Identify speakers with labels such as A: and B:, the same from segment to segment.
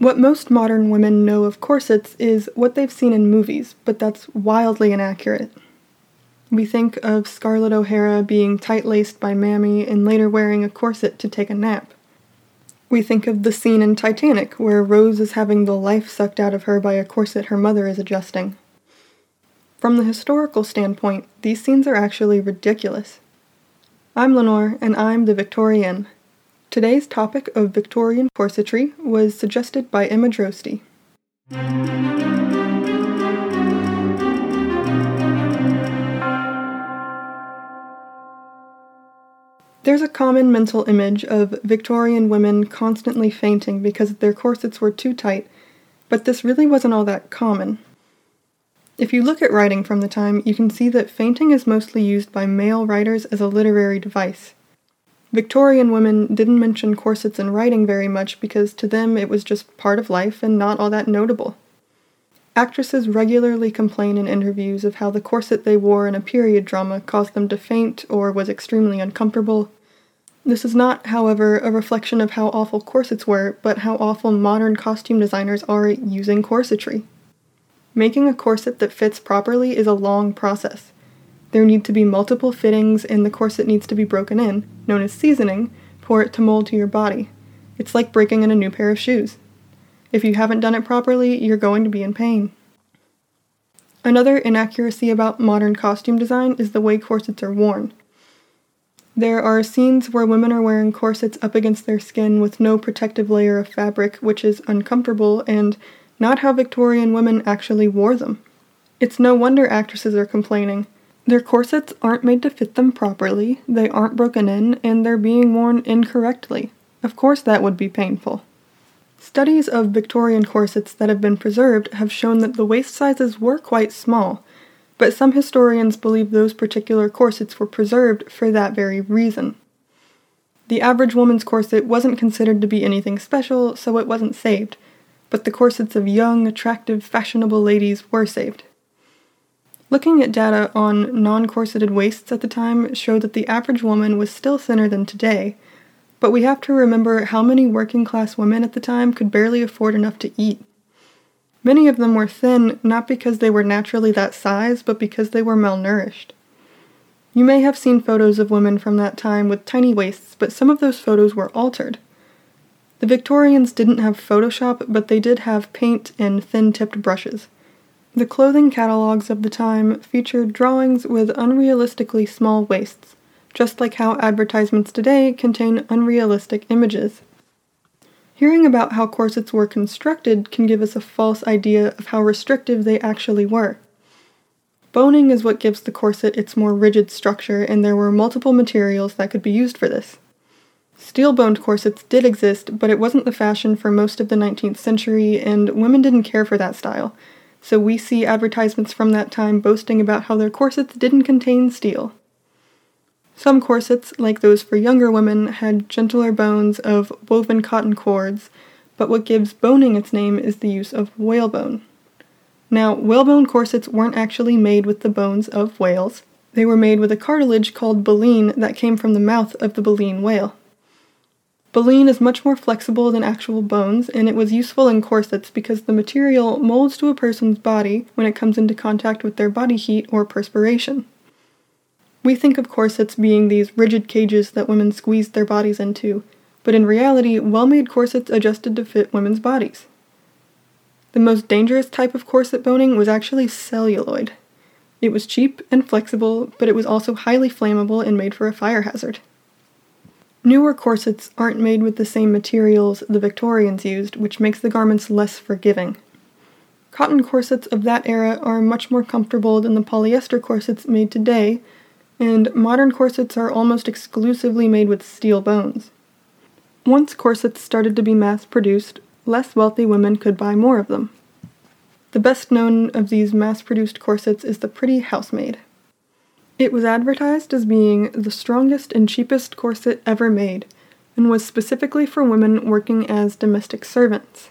A: What most modern women know of corsets is what they've seen in movies, but that's wildly inaccurate. We think of Scarlett O'Hara being tight laced by Mammy and later wearing a corset to take a nap. We think of the scene in Titanic where Rose is having the life sucked out of her by a corset her mother is adjusting. From the historical standpoint, these scenes are actually ridiculous. I'm Lenore, and I'm the Victorienne. Today's topic of Victorian corsetry was suggested by Emma Drosty. There's a common mental image of Victorian women constantly fainting because their corsets were too tight, but this really wasn't all that common. If you look at writing from the time, you can see that fainting is mostly used by male writers as a literary device. Victorian women didn't mention corsets in writing very much because to them it was just part of life and not all that notable. Actresses regularly complain in interviews of how the corset they wore in a period drama caused them to faint or was extremely uncomfortable. This is not, however, a reflection of how awful corsets were, but how awful modern costume designers are at using corsetry. Making a corset that fits properly is a long process. There need to be multiple fittings, and the corset needs to be broken in, known as seasoning, for it to mold to your body. It's like breaking in a new pair of shoes. If you haven't done it properly, you're going to be in pain. Another inaccuracy about modern costume design is the way corsets are worn. There are scenes where women are wearing corsets up against their skin with no protective layer of fabric, which is uncomfortable and not how Victorian women actually wore them. It's no wonder actresses are complaining. Their corsets aren't made to fit them properly, they aren't broken in, and they're being worn incorrectly. Of course, that would be painful. Studies of Victorian corsets that have been preserved have shown that the waist sizes were quite small, but some historians believe those particular corsets were preserved for that very reason. The average woman's corset wasn't considered to be anything special, so it wasn't saved, but the corsets of young, attractive, fashionable ladies were saved. Looking at data on non corseted waists at the time showed that the average woman was still thinner than today, but we have to remember how many working class women at the time could barely afford enough to eat. Many of them were thin not because they were naturally that size, but because they were malnourished. You may have seen photos of women from that time with tiny waists, but some of those photos were altered. The Victorians didn't have Photoshop, but they did have paint and thin tipped brushes. The clothing catalogs of the time featured drawings with unrealistically small waists, just like how advertisements today contain unrealistic images. Hearing about how corsets were constructed can give us a false idea of how restrictive they actually were. Boning is what gives the corset its more rigid structure, and there were multiple materials that could be used for this. Steel boned corsets did exist, but it wasn't the fashion for most of the 19th century, and women didn't care for that style, so we see advertisements from that time boasting about how their corsets didn't contain steel. Some corsets, like those for younger women, had gentler bones of woven cotton cords, but what gives boning its name is the use of whalebone. Now, whalebone corsets weren't actually made with the bones of whales, they were made with a cartilage called baleen that came from the mouth of the baleen whale. Baleen is much more flexible than actual bones, and it was useful in corsets because the material molds to a person's body when it comes into contact with their body heat or perspiration. We think of corsets being these rigid cages that women squeezed their bodies into, but in reality, well made corsets adjusted to fit women's bodies. The most dangerous type of corset boning was actually celluloid. It was cheap and flexible, but it was also highly flammable and made for a fire hazard. Newer corsets aren't made with the same materials the Victorians used, which makes the garments less forgiving. Cotton corsets of that era are much more comfortable than the polyester corsets made today, and modern corsets are almost exclusively made with steel bones. Once corsets started to be mass produced, less wealthy women could buy more of them. The best known of these mass produced corsets is the Pretty Housemaid. It was advertised as being the strongest and cheapest corset ever made, and was specifically for women working as domestic servants.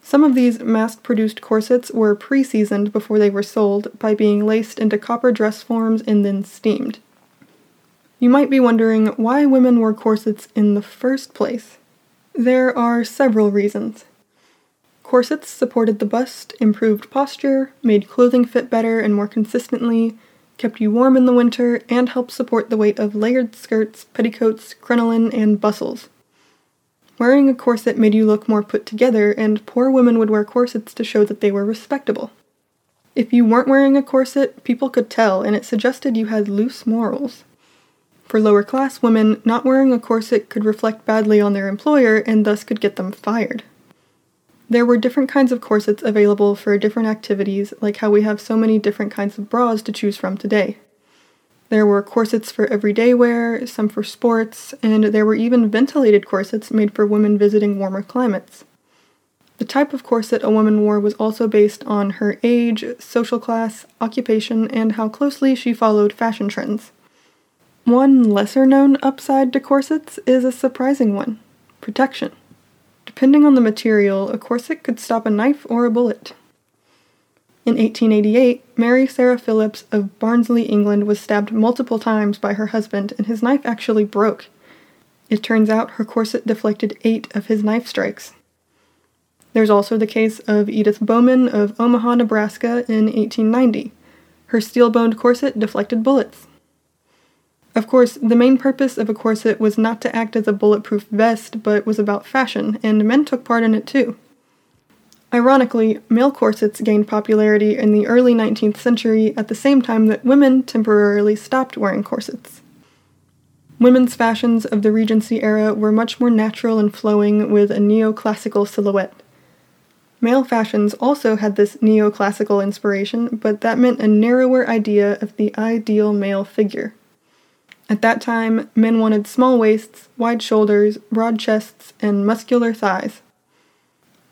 A: Some of these mass produced corsets were pre seasoned before they were sold by being laced into copper dress forms and then steamed. You might be wondering why women wore corsets in the first place. There are several reasons. Corsets supported the bust, improved posture, made clothing fit better and more consistently, kept you warm in the winter, and helped support the weight of layered skirts, petticoats, crinoline, and bustles. Wearing a corset made you look more put together, and poor women would wear corsets to show that they were respectable. If you weren't wearing a corset, people could tell, and it suggested you had loose morals. For lower class women, not wearing a corset could reflect badly on their employer and thus could get them fired. There were different kinds of corsets available for different activities, like how we have so many different kinds of bras to choose from today. There were corsets for everyday wear, some for sports, and there were even ventilated corsets made for women visiting warmer climates. The type of corset a woman wore was also based on her age, social class, occupation, and how closely she followed fashion trends. One lesser known upside to corsets is a surprising one protection. Depending on the material, a corset could stop a knife or a bullet. In 1888, Mary Sarah Phillips of Barnsley, England, was stabbed multiple times by her husband, and his knife actually broke. It turns out her corset deflected eight of his knife strikes. There's also the case of Edith Bowman of Omaha, Nebraska in 1890. Her steel boned corset deflected bullets. Of course, the main purpose of a corset was not to act as a bulletproof vest, but was about fashion, and men took part in it too. Ironically, male corsets gained popularity in the early 19th century at the same time that women temporarily stopped wearing corsets. Women's fashions of the Regency era were much more natural and flowing with a neoclassical silhouette. Male fashions also had this neoclassical inspiration, but that meant a narrower idea of the ideal male figure. At that time, men wanted small waists, wide shoulders, broad chests, and muscular thighs.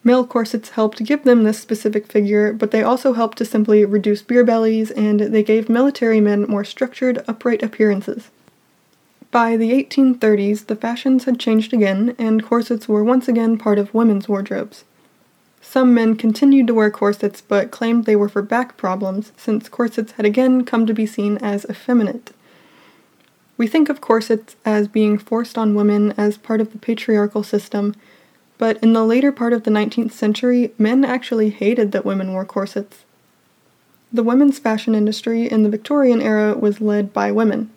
A: Male corsets helped give them this specific figure, but they also helped to simply reduce beer bellies and they gave military men more structured, upright appearances. By the 1830s, the fashions had changed again, and corsets were once again part of women's wardrobes. Some men continued to wear corsets but claimed they were for back problems, since corsets had again come to be seen as effeminate. We think of corsets as being forced on women as part of the patriarchal system, but in the later part of the 19th century, men actually hated that women wore corsets. The women's fashion industry in the Victorian era was led by women.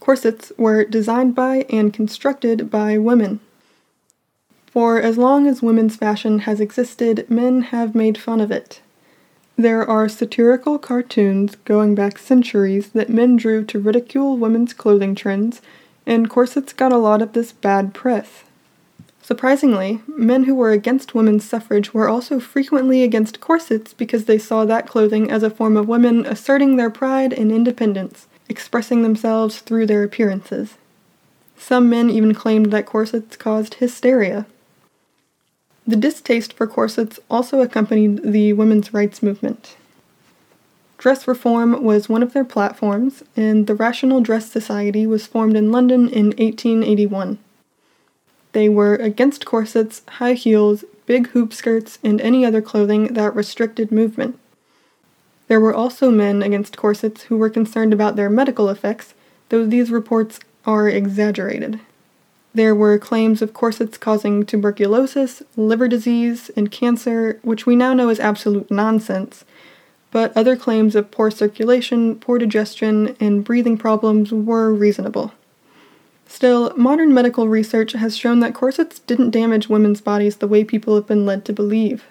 A: Corsets were designed by and constructed by women. For as long as women's fashion has existed, men have made fun of it. There are satirical cartoons going back centuries that men drew to ridicule women's clothing trends, and corsets got a lot of this bad press. Surprisingly, men who were against women's suffrage were also frequently against corsets because they saw that clothing as a form of women asserting their pride and independence, expressing themselves through their appearances. Some men even claimed that corsets caused hysteria. The distaste for corsets also accompanied the women's rights movement. Dress reform was one of their platforms, and the Rational Dress Society was formed in London in 1881. They were against corsets, high heels, big hoop skirts, and any other clothing that restricted movement. There were also men against corsets who were concerned about their medical effects, though these reports are exaggerated. There were claims of corsets causing tuberculosis, liver disease, and cancer, which we now know is absolute nonsense, but other claims of poor circulation, poor digestion, and breathing problems were reasonable. Still, modern medical research has shown that corsets didn't damage women's bodies the way people have been led to believe.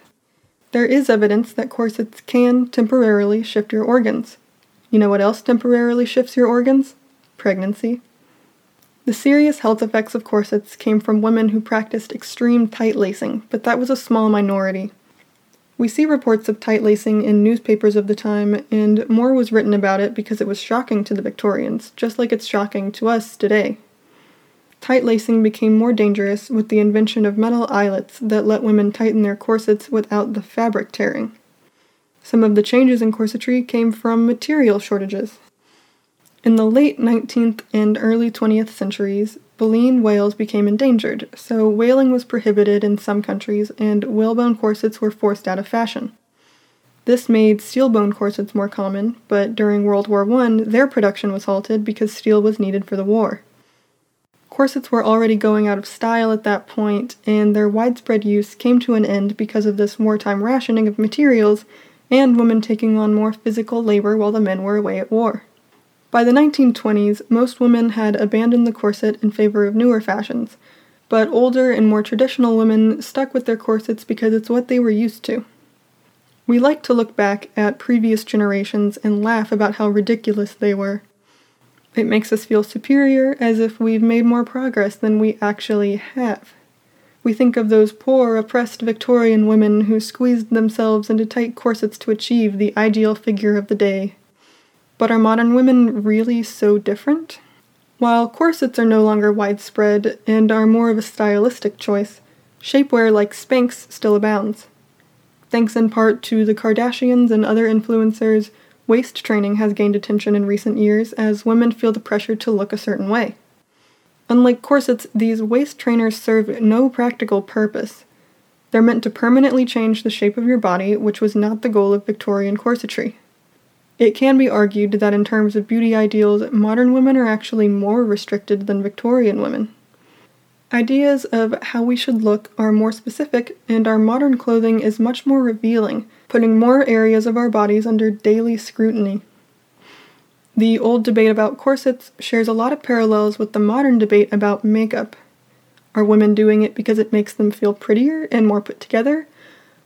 A: There is evidence that corsets can temporarily shift your organs. You know what else temporarily shifts your organs? Pregnancy. The serious health effects of corsets came from women who practiced extreme tight lacing, but that was a small minority. We see reports of tight lacing in newspapers of the time, and more was written about it because it was shocking to the Victorians, just like it's shocking to us today. Tight lacing became more dangerous with the invention of metal eyelets that let women tighten their corsets without the fabric tearing. Some of the changes in corsetry came from material shortages. In the late 19th and early 20th centuries, baleen whales became endangered, so whaling was prohibited in some countries and whalebone corsets were forced out of fashion. This made steelbone corsets more common, but during World War I, their production was halted because steel was needed for the war. Corsets were already going out of style at that point, and their widespread use came to an end because of this wartime rationing of materials and women taking on more physical labor while the men were away at war. By the 1920s, most women had abandoned the corset in favor of newer fashions, but older and more traditional women stuck with their corsets because it's what they were used to. We like to look back at previous generations and laugh about how ridiculous they were. It makes us feel superior, as if we've made more progress than we actually have. We think of those poor, oppressed Victorian women who squeezed themselves into tight corsets to achieve the ideal figure of the day. But are modern women really so different? While corsets are no longer widespread and are more of a stylistic choice, shapewear like Spanx still abounds. Thanks in part to the Kardashians and other influencers, waist training has gained attention in recent years as women feel the pressure to look a certain way. Unlike corsets, these waist trainers serve no practical purpose. They're meant to permanently change the shape of your body, which was not the goal of Victorian corsetry. It can be argued that in terms of beauty ideals, modern women are actually more restricted than Victorian women. Ideas of how we should look are more specific, and our modern clothing is much more revealing, putting more areas of our bodies under daily scrutiny. The old debate about corsets shares a lot of parallels with the modern debate about makeup. Are women doing it because it makes them feel prettier and more put together?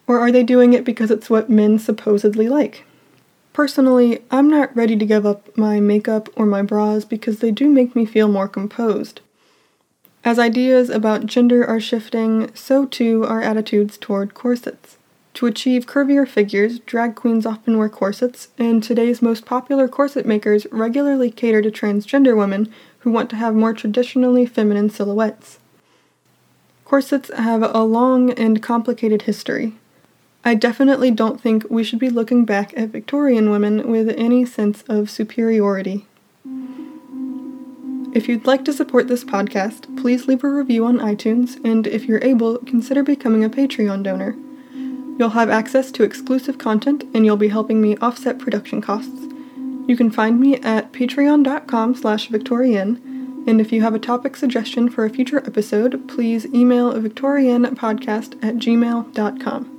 A: Or are they doing it because it's what men supposedly like? Personally, I'm not ready to give up my makeup or my bras because they do make me feel more composed. As ideas about gender are shifting, so too are attitudes toward corsets. To achieve curvier figures, drag queens often wear corsets, and today's most popular corset makers regularly cater to transgender women who want to have more traditionally feminine silhouettes. Corsets have a long and complicated history. I definitely don't think we should be looking back at Victorian women with any sense of superiority. If you'd like to support this podcast, please leave a review on iTunes, and if you're able, consider becoming a Patreon donor. You'll have access to exclusive content, and you'll be helping me offset production costs. You can find me at patreon.com slash victorienne, and if you have a topic suggestion for a future episode, please email victoriennepodcast at gmail.com.